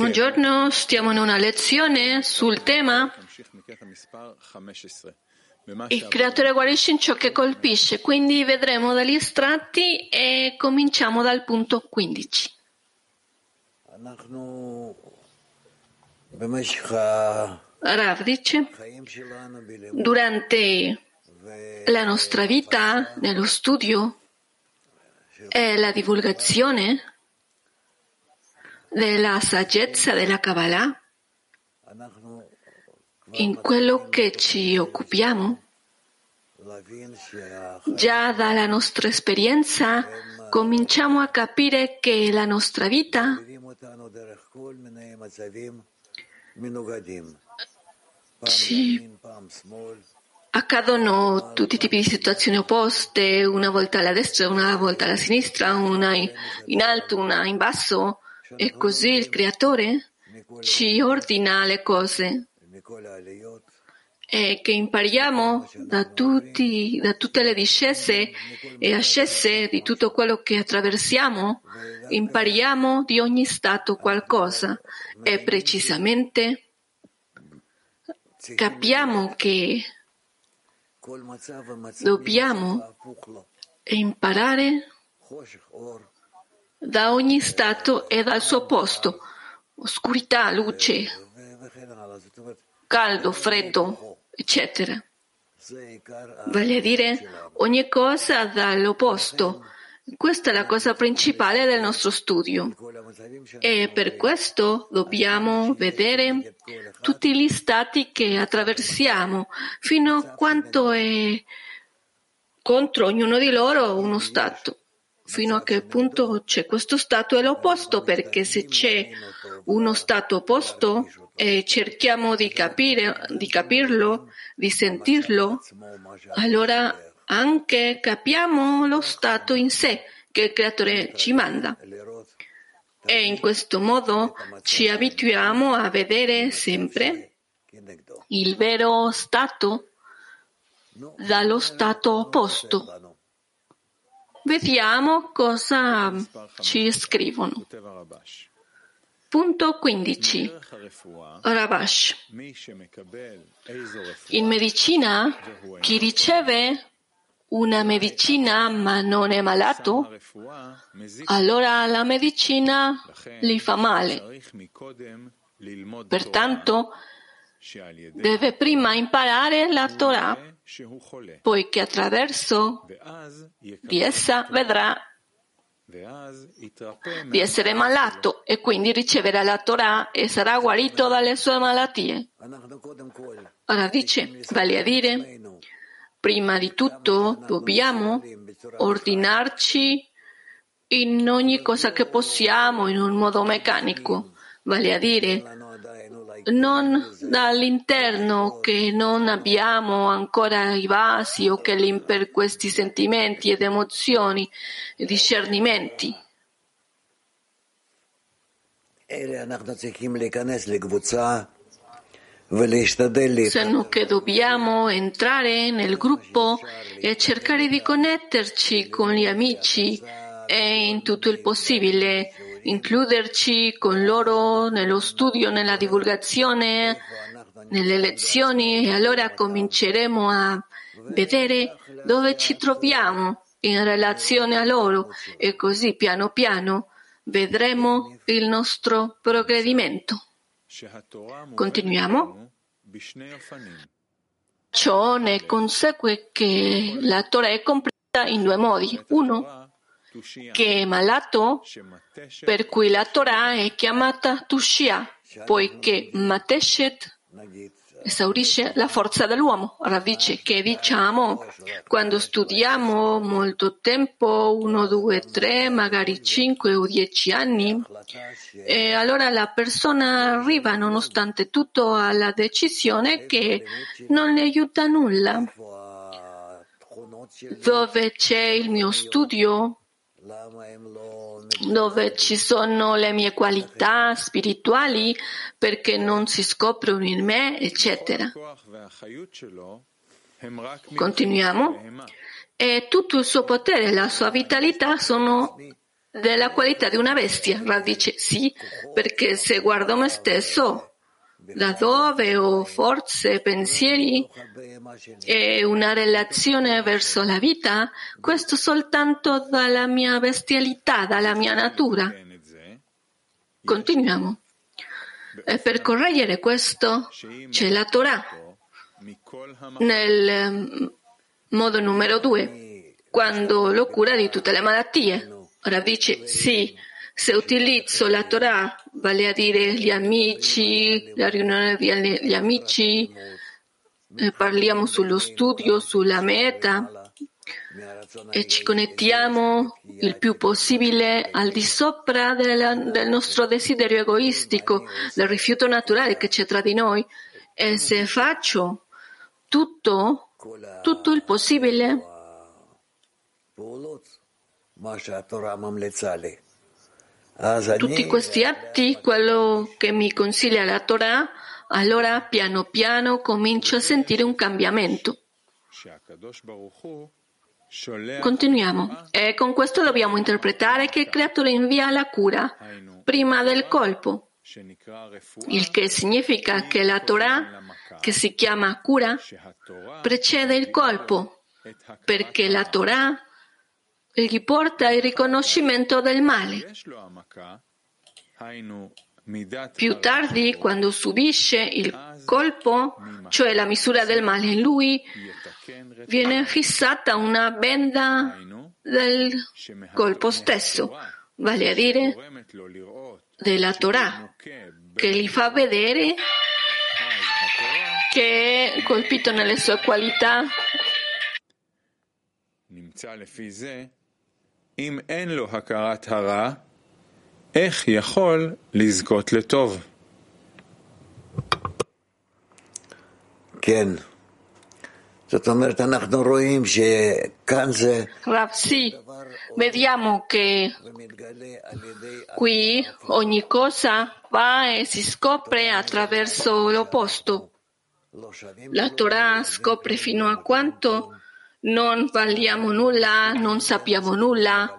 Buongiorno, stiamo in una lezione sul tema il creatore guarisce in ciò che colpisce, quindi vedremo dagli estratti e cominciamo dal punto 15. Rav dice, durante la nostra vita, nello studio e la divulgazione della saggezza della Kabbalah, in quello che ci occupiamo, già dalla nostra esperienza cominciamo a capire che la nostra vita ci accadono tutti i tipi di situazioni opposte, una volta alla destra, una volta alla sinistra, una in alto, una in basso, e così il creatore? Ci ordina le cose. E che impariamo da, tutti, da tutte le discese e ascese di tutto quello che attraversiamo, impariamo di ogni stato qualcosa. E precisamente capiamo che dobbiamo imparare da ogni stato e dal suo posto, oscurità, luce, caldo, freddo, eccetera. Vale a dire ogni cosa dall'opposto. Questa è la cosa principale del nostro studio e per questo dobbiamo vedere tutti gli stati che attraversiamo fino a quanto è contro ognuno di loro uno stato. Fino a che punto c'è questo stato è l'opposto, perché se c'è uno stato opposto e cerchiamo di capire, di capirlo, di sentirlo, allora anche capiamo lo stato in sé che il creatore ci manda. E in questo modo ci abituiamo a vedere sempre il vero stato dallo stato opposto. Vediamo cosa ci scrivono. Punto 15. Ravash. In medicina, chi riceve una medicina ma non è malato, allora la medicina gli fa male. Pertanto deve prima imparare la Torah, poiché attraverso di essa vedrà di essere malato e quindi riceverà la Torah e sarà guarito dalle sue malattie. Ora dice, vale a dire, prima di tutto dobbiamo ordinarci in ogni cosa che possiamo in un modo meccanico, vale a dire non dall'interno che non abbiamo ancora i vasi o che per questi sentimenti ed emozioni e discernimenti. Sanno che dobbiamo entrare nel gruppo e cercare di connetterci con gli amici e in tutto il possibile includerci con loro nello studio, nella divulgazione, nelle lezioni e allora cominceremo a vedere dove ci troviamo in relazione a loro e così piano piano vedremo il nostro progredimento. Continuiamo. Ciò ne consegue che la Torah è completa in due modi. Uno, che è malato, per cui la Torah è chiamata Tushia, poiché Mateshet esaurisce la forza dell'uomo. Ora dice che diciamo quando studiamo molto tempo, uno, due, tre, magari cinque o dieci anni, e allora la persona arriva nonostante tutto alla decisione che non le aiuta nulla. Dove c'è il mio studio? Dove ci sono le mie qualità spirituali perché non si scoprono in me, eccetera. Continuiamo. E tutto il suo potere e la sua vitalità sono della qualità di una bestia. Rav dice sì, perché se guardo me stesso, da dove ho forze, pensieri e una relazione verso la vita, questo soltanto dalla mia bestialità, dalla mia natura. Continuiamo. E per correggere questo c'è la Torah. Nel ehm, modo numero due, quando lo cura di tutte le malattie. Ora dice sì, se utilizzo la Torah, vale a dire gli amici, la riunione degli amici, eh, parliamo sullo studio, sulla meta e ci connettiamo il più possibile al di sopra della, del nostro desiderio egoistico, del rifiuto naturale che c'è tra di noi. E se faccio tutto, tutto il possibile, tutti questi atti, quello che mi consiglia la Torah, allora piano piano comincio a sentire un cambiamento. Continuiamo. E con questo dobbiamo interpretare che il creatore invia la cura prima del colpo, il che significa che la Torah, che si chiama cura, precede il colpo, perché la Torah gli porta il riconoscimento del male. Più tardi, quando subisce il colpo, cioè la misura del male in lui, viene fissata una benda del colpo stesso, vale a dire della Torah, che gli fa vedere che è colpito nelle sue qualità. אם אין לו הכרת הרע, איך יכול לזכות לטוב? כן. זאת אומרת, אנחנו רואים שכאן זה... Rav, sì, vediamo che qui ogni cosa va e si scopre attraverso l'opposto. La Torah scopre fino a quanto non valiamo nulla, non sappiamo nulla,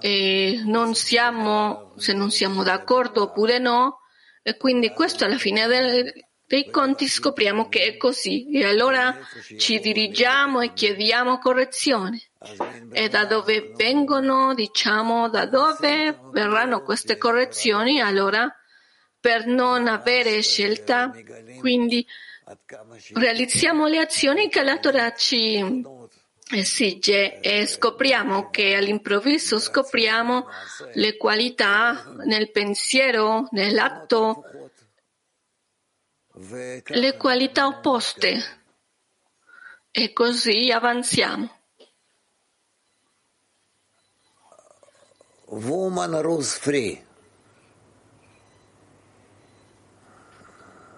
e non siamo, se non siamo d'accordo oppure no, e quindi questo alla fine del, dei conti scopriamo che è così e allora ci dirigiamo e chiediamo correzione. E da dove vengono, diciamo, da dove verranno queste correzioni, allora per non avere scelta, quindi realizziamo le azioni che la Torah ci esige e scopriamo che all'improvviso scopriamo le qualità nel pensiero, nell'atto, le qualità opposte e così avanziamo. Woman rules free.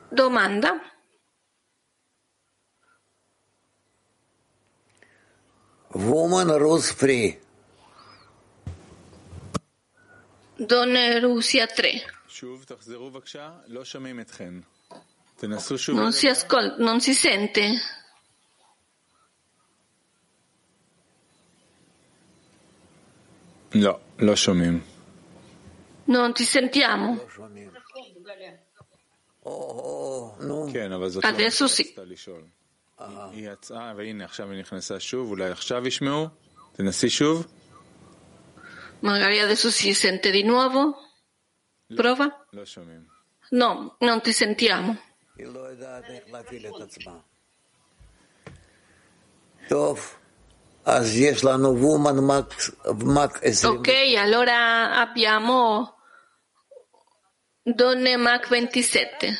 Domanda. Woman Rose Free. Donne Russia 3. Non si ascolta, non si sente. No, lo shomim. Non ti sentiamo. Oh, oh, Adesso sì. רצתה לשאול. היא יצאה והנה עכשיו היא נכנסה שוב, אולי עכשיו ישמעו? תנסי שוב. Magari adesso si sente di nuovo. Prova. לא שומעים. No, non ti sentiamo. היא לא יודעת איך להפעיל את עצמה. טוב, אז יש לנו וומן מק 20. Ok, allora abbiamo Donne Mac 27.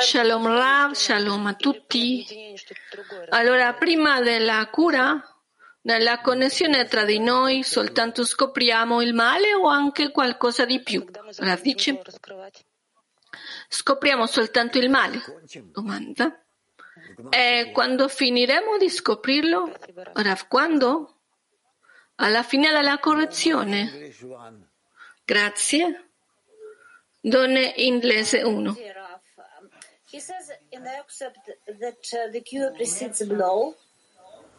Shalom Rav, shalom a tutti. Allora, prima della cura, nella connessione tra di noi, soltanto scopriamo il male o anche qualcosa di più? Rav dice. Scopriamo soltanto il male? Domanda. E eh, quando finiremo di scoprirlo? Rav, quando? Alla fine della correzione. Grazie. Donne inglese 1. Raf. He says in the excerpt that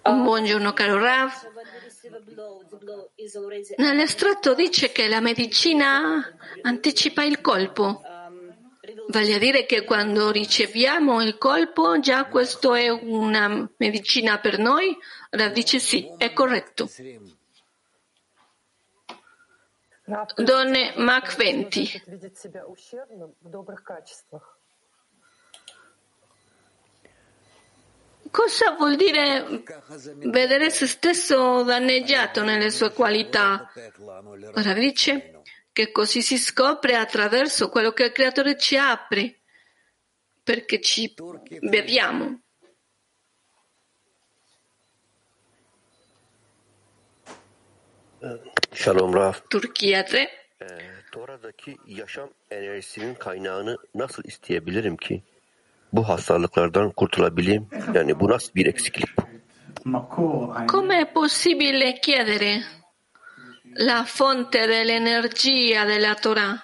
uh. Buongiorno caro Rav. Nell'estratto dice che la medicina anticipa il colpo. Vale a dire che quando riceviamo il colpo già questo è una medicina per noi? Rav dice sì, è corretto. Donne Mach 20. Cosa vuol dire vedere se stesso danneggiato nelle sue qualità? Ora dice che così si scopre attraverso quello che il creatore ci apre, perché ci vediamo. Shalom Raf. Turchia 3. Ee, Tora'daki yaşam enerjisinin kaynağını nasıl isteyebilirim ki bu hastalıklardan kurtulabileyim? Yani bu nasıl bir eksiklik? Come è possibile chiedere la fonte dell'energia della Torah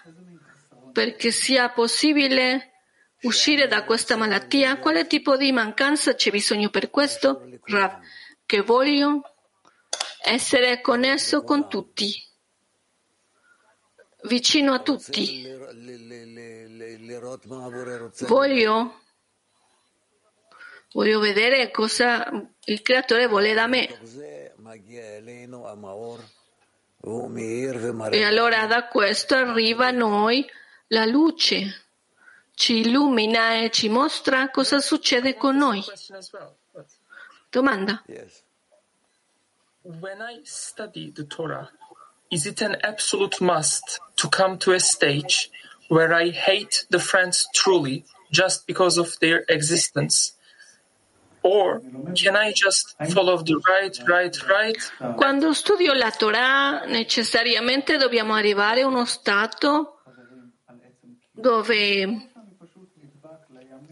perché sia possibile uscire da questa malattia? Quale tipo di mancanza c'è bisogno per questo? Rav, che voglio essere connesso con tutti, vicino a tutti. Voglio, voglio vedere cosa il creatore vuole da me. E allora da questo arriva a noi la luce, ci illumina e ci mostra cosa succede con noi. Domanda. When I study the Torah, is it an absolute must to come to a stage where I hate the friends truly just because of their existence? Or can I just follow the right, right, right? Quando studio la Torah, necessariamente dobbiamo arrivare a uno stato dove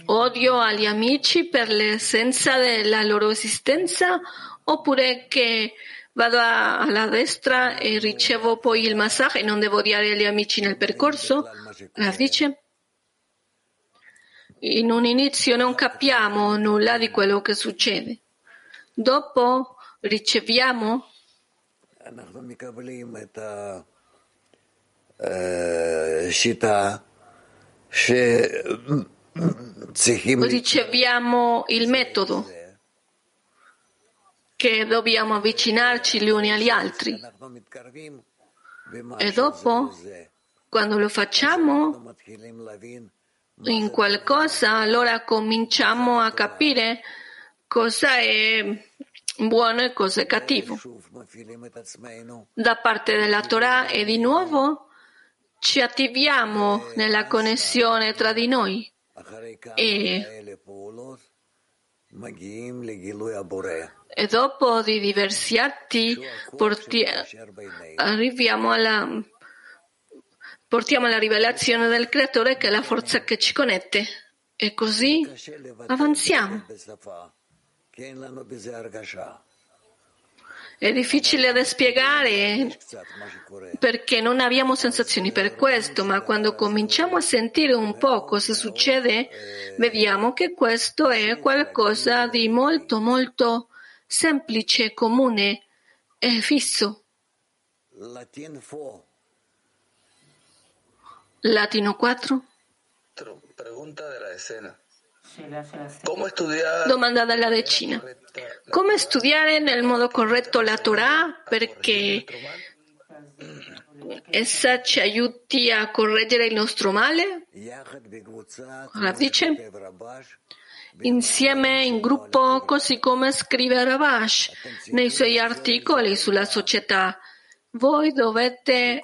odio agli amici per l'essenza della loro esistenza oppure che vado alla destra e ricevo poi il massaggio e non devo odiare gli amici nel percorso? Rav dice, in un inizio non capiamo nulla di quello che succede. Dopo riceviamo riceviamo il metodo che dobbiamo avvicinarci gli uni agli altri. E dopo, quando lo facciamo in qualcosa, allora cominciamo a capire cosa è buono e cosa è cattivo. Da parte della Torah e di nuovo ci attiviamo nella connessione tra di noi e e dopo di diversi atti porti- arriviamo alla, portiamo alla rivelazione del creatore che è la forza che ci connette. E così avanziamo. È difficile da spiegare perché non abbiamo sensazioni per questo, ma quando cominciamo a sentire un po' cosa succede, vediamo che questo è qualcosa di molto molto semplice, comune e fisso. Latino 4. Domanda della decina. Come studiare nel modo corretto la Torah perché essa ci aiuti a correggere il nostro male? Rav dice insieme in gruppo, così come scrive Ravash nei suoi articoli sulla società. Voi dovete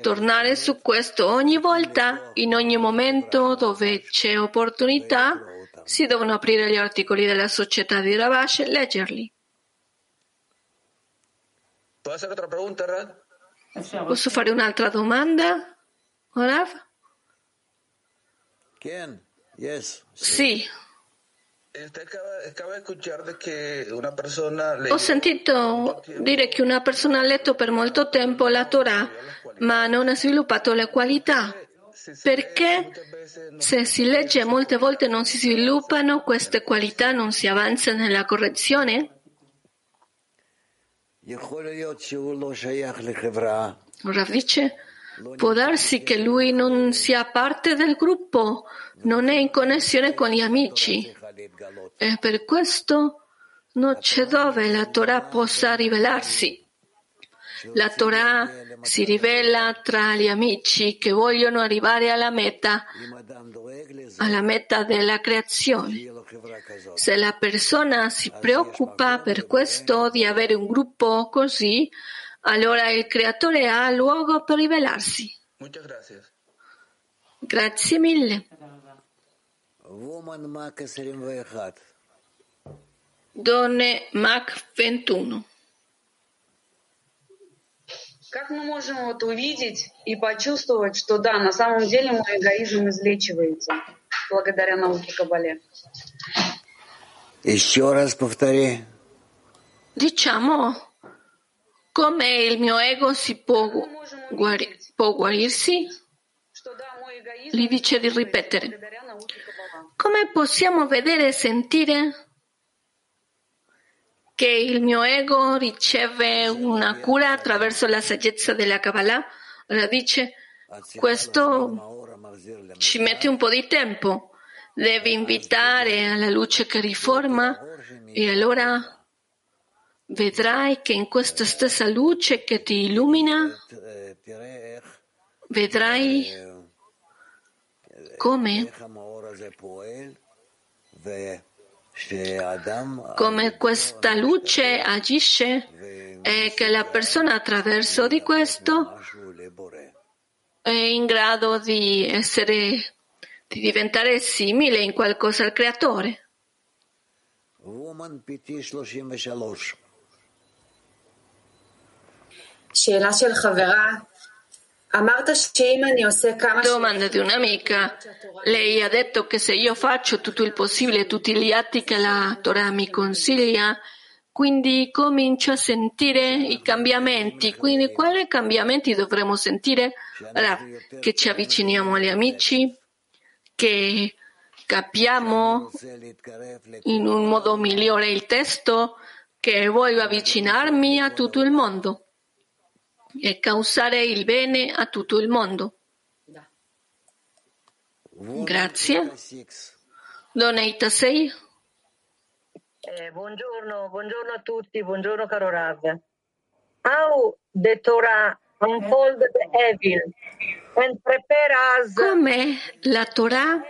tornare su questo ogni volta, in ogni momento dove c'è opportunità, si devono aprire gli articoli della società di Ravash e leggerli. Posso fare un'altra domanda? Orav? Sì. Ho sentito dire che una persona ha letto per molto tempo la Torah, ma non ha sviluppato le qualità. Perché se si legge molte volte non si sviluppano queste qualità, non si avanza nella correzione? Rav dice, può darsi che lui non sia parte del gruppo, non è in connessione con gli amici. E per questo non c'è dove la Torah possa rivelarsi. La Torah si rivela tra gli amici che vogliono arrivare alla meta, alla meta della creazione. Se la persona si preoccupa per questo di avere un gruppo così, allora il creatore ha luogo per rivelarsi. Grazie mille. Donne Mac 21. Как мы можем вот увидеть и почувствовать, что да, на самом деле мой эгоизм излечивается благодаря науке Кабале? Еще раз повтори. Diciamo, come il mio ego si può, guari- può guarirsi? Gli dice di ripetere. Come possiamo vedere e sentire che il mio ego riceve una cura attraverso la saggezza della Kabbalah? Allora dice, questo ci mette un po' di tempo, devi invitare alla luce che riforma e allora vedrai che in questa stessa luce che ti illumina, vedrai come come questa luce agisce e che la persona attraverso di questo è in grado di essere, di diventare simile in qualcosa al creatore. Woman PT 33. שאלה של חברה, Domanda di un'amica. Lei ha detto che se io faccio tutto il possibile, tutti gli atti che la Torah mi consiglia, quindi comincio a sentire i cambiamenti. Quindi quali cambiamenti dovremo sentire? Allora, che ci avviciniamo agli amici, che capiamo in un modo migliore il testo, che voglio avvicinarmi a tutto il mondo e causare il bene a tutto il mondo. Grazie. Doneita 6. Eh, buongiorno, buongiorno a tutti, buongiorno caro Rav. How the Torah unfold the evil and prepare us Come la Torah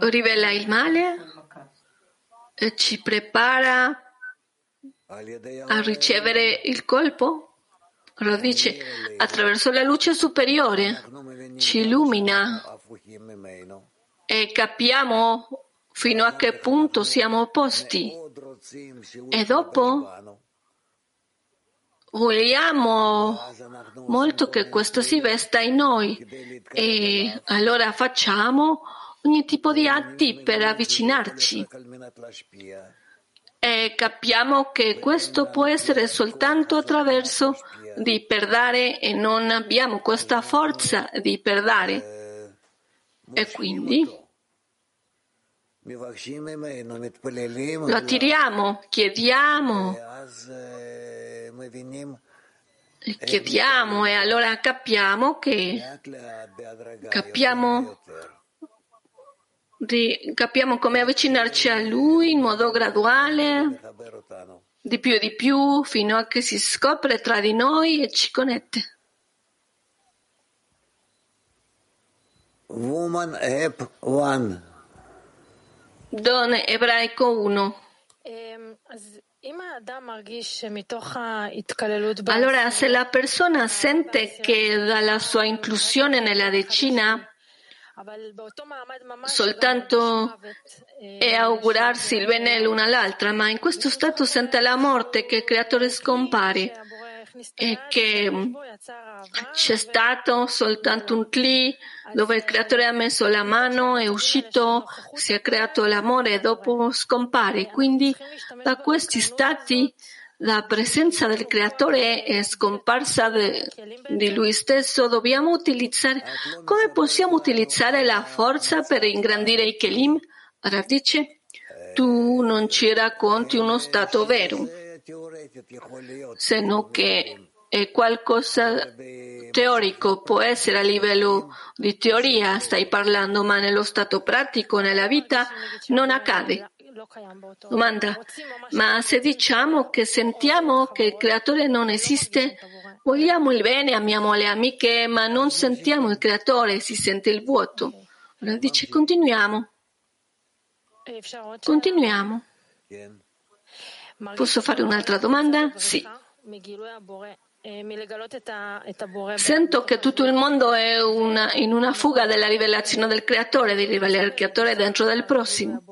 rivela il male e ci prepara a ricevere il colpo? Lo dice attraverso la luce superiore, ci illumina e capiamo fino a che punto siamo opposti. E dopo vogliamo molto che questo si vesta in noi e allora facciamo ogni tipo di atti per avvicinarci e capiamo che questo può essere soltanto attraverso di perdere e non abbiamo questa forza di perdere. E quindi lo attiriamo, chiediamo, chiediamo e allora capiamo che capiamo di, capiamo come avvicinarci a Lui in modo graduale, di più e di più, fino a che si scopre tra di noi e ci connette. Woman Ep 1 Donne ebraico 1 Allora, se la persona sente che dalla sua inclusione nella decina soltanto è augurarsi il bene l'una all'altra, ma in questo stato sente la morte che il creatore scompare e che c'è stato soltanto un cli dove il creatore ha messo la mano, è uscito, si è creato l'amore e dopo scompare. Quindi da questi stati la presenza del creatore è scomparsa de- di lui stesso. Dobbiamo utilizzare, come possiamo utilizzare la forza per ingrandire i Kelim? Rav dice, tu non ci racconti uno stato vero. se no che è qualcosa teorico, può essere a livello di teoria, stai parlando, ma nello stato pratico, nella vita, non accade. Domanda, ma se diciamo che sentiamo che il creatore non esiste, vogliamo il bene, amiamo le amiche, ma non sentiamo il creatore, si sente il vuoto. Allora dice continuiamo. Continuiamo. Posso fare un'altra domanda? Sì. Sento che tutto il mondo è una, in una fuga della rivelazione del creatore, di rivelare il creatore dentro del prossimo.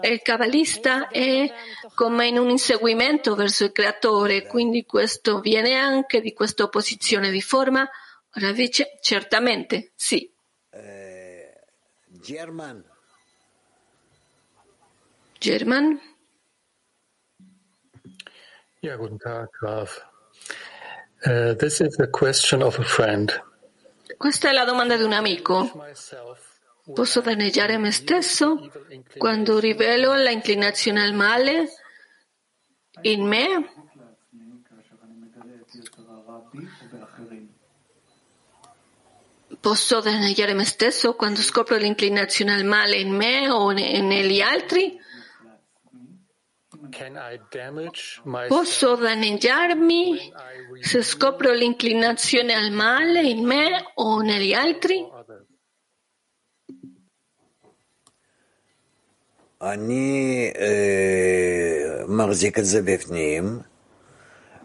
E il kabbalista è come in un inseguimento verso il creatore, quindi questo viene anche di questa opposizione di forma. Ora dice certamente sì. German. German? Ja, guten Tag, Graf. Uh, this is a question of a friend. Questa è la domanda di un amico. Posso danneggiare me stesso quando rivelo la inclinazione al male in me? Posso danneggiare me stesso quando scopro l'inclinazione al male in me o negli altri? Posso danneggiarmi se scopro l'inclinazione al male in me o negli altri? אני מחזיק את זה בפנים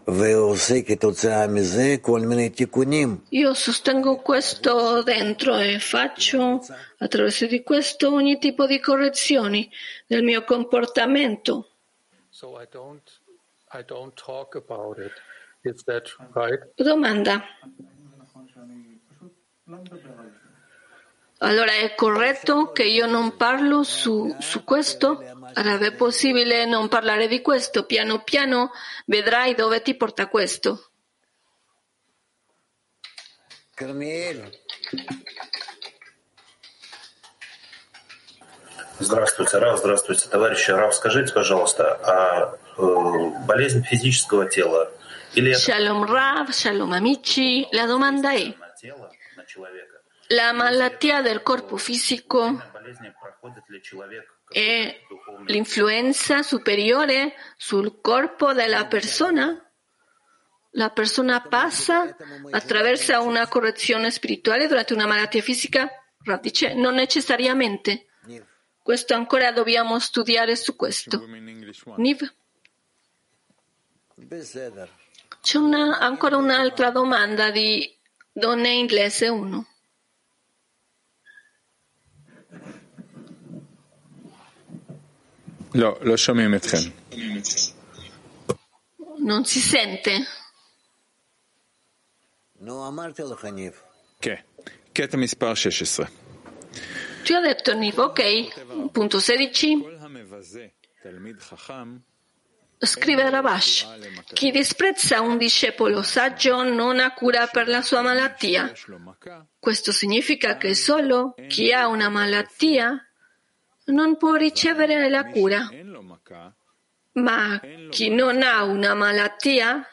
ועושה כתוצאה מזה כל מיני תיקונים. Io sostengo questo dentro e faccio attraverso di questo ogni tipo di correzioni del mio comportamento. Domanda. Allora è corretto che io non parlo su, su questo? Allora è possibile non parlare di questo? Piano piano vedrai dove ti porta questo. Carmiel. Здравствуйте, Рав, здравствуйте, товарищи. Рав, скажите, пожалуйста, а э, болезнь физического тела или это Shalom Rav, shalom amici. La domanda è, на тело, на человека? la malattia del corpo fisico Болезнь проходит ли человек è l'influenza superiore sul corpo della persona? La persona passa attraverso una correzione spirituale durante una malattia fisica? Rav dice, non necessariamente. Questo ancora dobbiamo studiare su questo. Niv? בסדר. C'è una- ancora un'altra domanda di Donne Inglese 1. לא, לא שומעים אתכם. Non si sente? נו, אמרתי לך, ניב. כן. קטע מספר 16. Ci ha detto Nico, ok, punto 16. Scrive Rabash, chi disprezza un discepolo saggio non ha cura per la sua malattia. Questo significa che solo chi ha una malattia non può ricevere la cura, ma chi non ha una malattia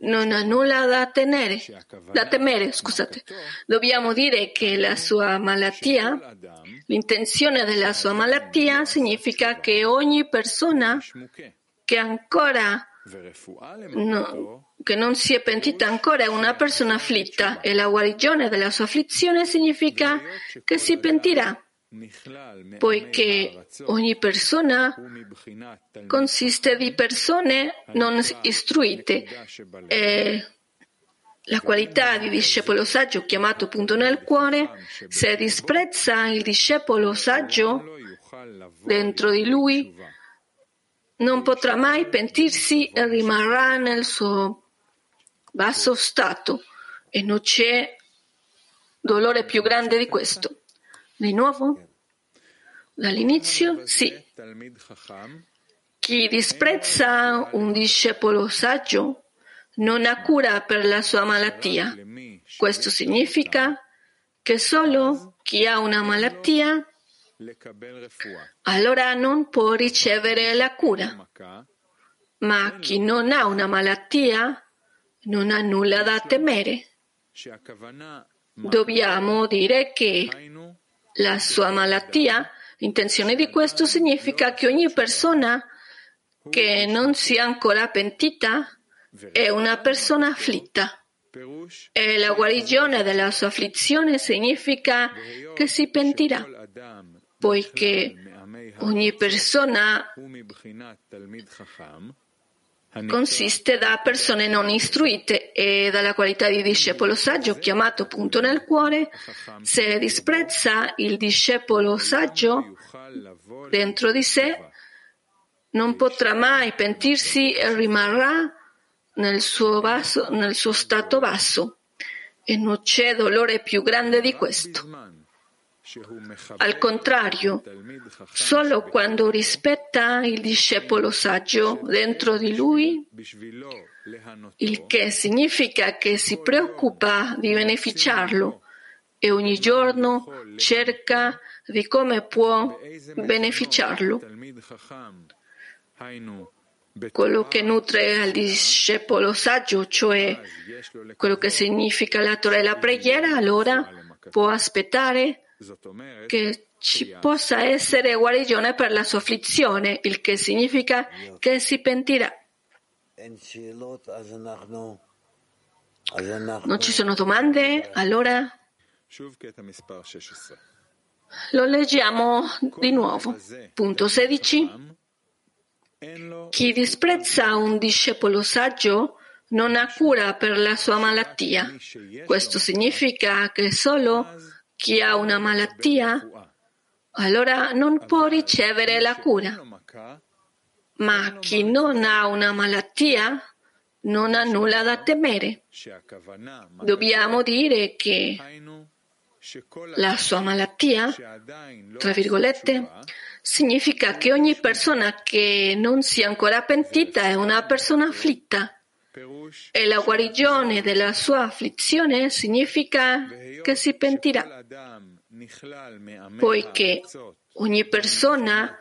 non ha nulla da, tenere, da temere, scusate. Dobbiamo dire che la sua malattia, l'intenzione della sua malattia significa che ogni persona che ancora no, che non si è pentita ancora è una persona afflitta. E la guarigione della sua afflizione significa che si pentirà poiché ogni persona consiste di persone non istruite. e eh, la qualità di discepolo saggio chiamato punto nel cuore, se disprezza il discepolo saggio dentro di lui, non potrà mai pentirsi e rimarrà nel suo basso stato. E non c'è dolore più grande di questo. Di nuovo? Dall'inizio? Sì. Chi disprezza un discepolo saggio non ha cura per la sua malattia. Questo significa che solo chi ha una malattia allora non può ricevere la cura. Ma chi non ha una malattia non ha nulla da temere. Dobbiamo dire che la sua malattia, l'intenzione di questo significa che ogni persona che non sia ancora pentita è una persona afflitta. E la guarigione della sua afflizione significa che si pentirà, poiché ogni persona consiste da persone non istruite e dalla qualità di discepolo saggio chiamato punto nel cuore, se disprezza il discepolo saggio dentro di sé, non potrà mai pentirsi e rimarrà nel suo, basso, nel suo stato basso e non c'è dolore più grande di questo. Al contrario, solo quando rispetta il discepolo saggio dentro di lui, il che significa che si preoccupa di beneficiarlo e ogni giorno cerca di come può beneficiarlo. Quello che nutre al discepolo saggio, cioè quello che significa la Torah e la preghiera, allora può aspettare che ci possa essere guarigione per la sua afflizione, il che significa che si pentirà. Non ci sono domande? Allora lo leggiamo di nuovo. Punto 16. Chi disprezza un discepolo saggio non ha cura per la sua malattia. Questo significa che solo chi ha una malattia, allora non può ricevere la cura. Ma chi non ha una malattia non ha nulla da temere. Dobbiamo dire che la sua malattia, tra virgolette, significa che ogni persona che non sia ancora pentita è una persona afflitta. E la guarigione della sua afflizione significa che si pentirà, poiché ogni persona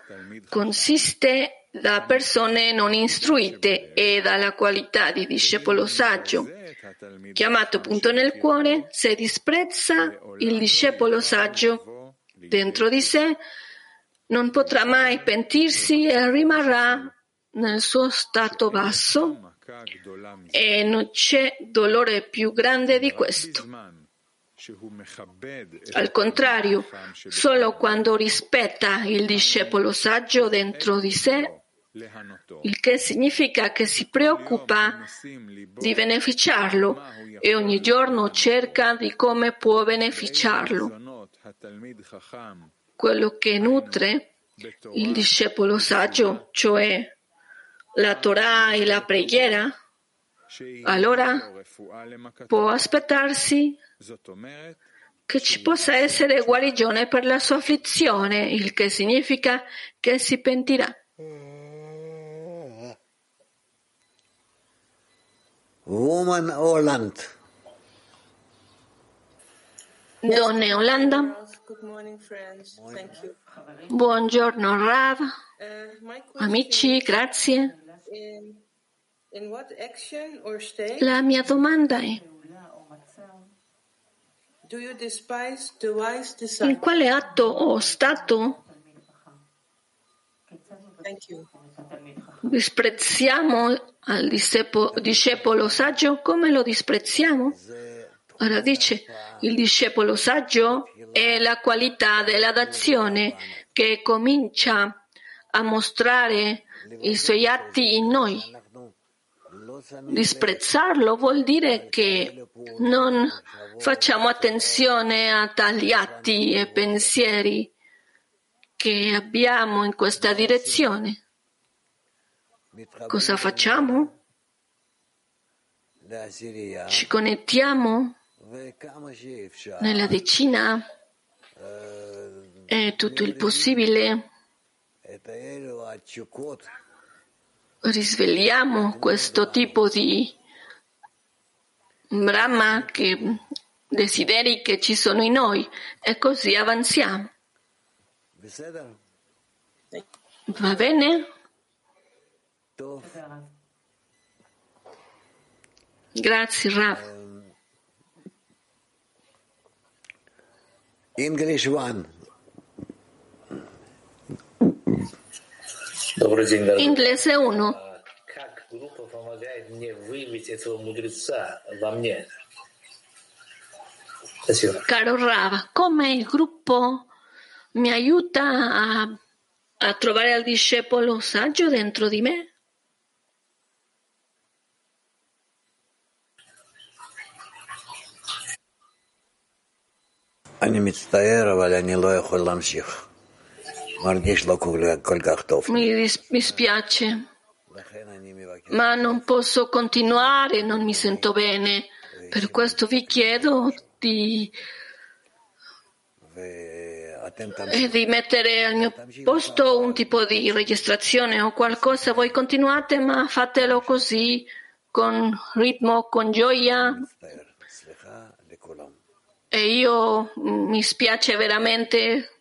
consiste da persone non istruite e dalla qualità di discepolo saggio. Chiamato punto nel cuore, se disprezza il discepolo saggio dentro di sé, non potrà mai pentirsi e rimarrà nel suo stato basso e non c'è dolore più grande di questo. Al contrario, solo quando rispetta il discepolo saggio dentro di sé, il che significa che si preoccupa di beneficiarlo e ogni giorno cerca di come può beneficiarlo. Quello che nutre il discepolo saggio, cioè la Torah e la preghiera, allora può aspettarsi che ci possa essere guarigione per la sua afflizione, il che significa che si pentirà. Woman Holland. Donne Olanda. Buongiorno Rav. Amici, grazie. La mia domanda è in quale atto o stato disprezziamo al discepolo saggio? Come lo disprezziamo? Ora dice, il discepolo saggio è la qualità della dazione che comincia a mostrare i suoi atti in noi. Disprezzarlo vuol dire che non facciamo attenzione a tali atti e pensieri che abbiamo in questa direzione. Cosa facciamo? Ci connettiamo nella decina e tutto il possibile risvegliamo questo tipo di Brahma che desideri che ci sono in noi e così avanziamo. Va bene? Grazie, Rav. English one. Inglese 1. Caro Rava, come il gruppo mi aiuta a, a trovare al discepolo saggio dentro di me? אני מצטער, אבל אני לא יכול להמשיך. מרגיש לא כל כל כך טוב. Mi, dis- mi spiace, לכן אני מבקש, ma non posso continuare, non mi sento bene. Per questo vi chiedo di, ואתם eh, di mettere al mio posto un tipo di registrazione o qualcosa. Voi continuate, ma fatelo così, con ritmo, con gioia. E io mm, mi spiace veramente.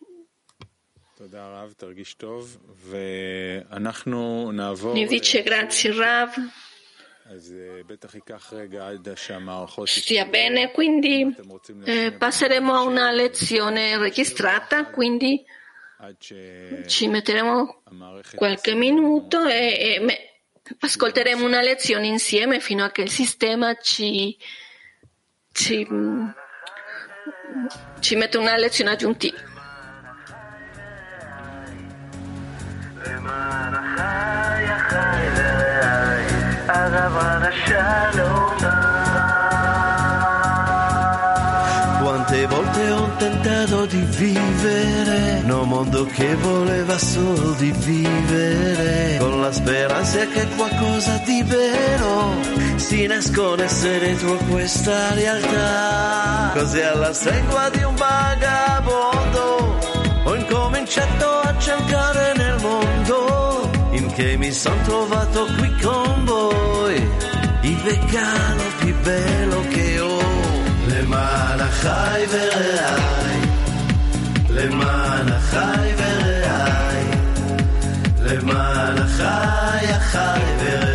Mi dice grazie Rav. Stia bene, quindi eh, passeremo a una lezione registrata, quindi ci metteremo qualche minuto e, e ascolteremo una lezione insieme fino a che il sistema ci, ci mm, ci mette una lezione aggiuntiva. Quante volte ho tentato di vivere un mondo che voleva solo di vivere con la speranza che qualcosa di vero si nascondesse dentro questa realtà così alla stregua di un vagabondo ho incominciato a cercare nel mondo in che mi sono trovato qui con voi il vegano più bello che ho למען החי ורעי, למען החי ורעי, למען החי החי ורעי,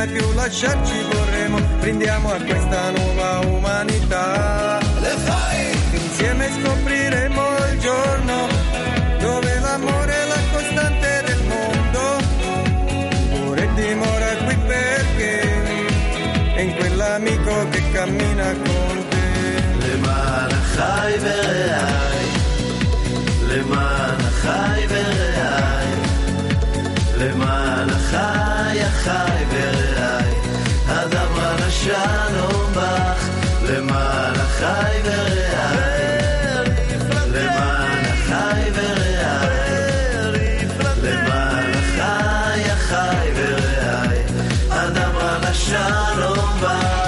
mai più lasciarci vorremmo. Brindiamo a questa nuova umanità. Le fai! Insieme scopriremo למען החי ורעי, למען החי ורעי, למען החי החי ורעי, הדברה לשלום בך.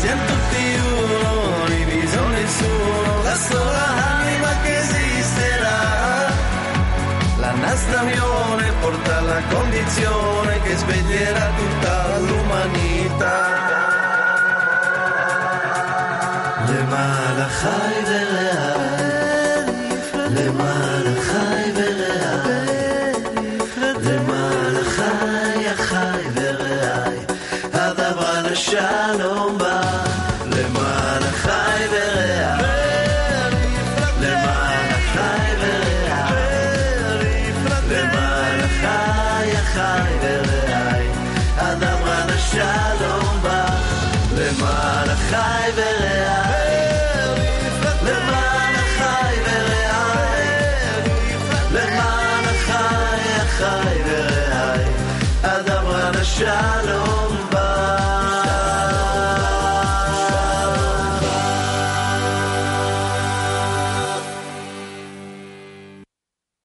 Siamo tutti uno, diviso nessuno, la sola anima che esisterà. La nostra unione porta alla condizione che sveglierà tutta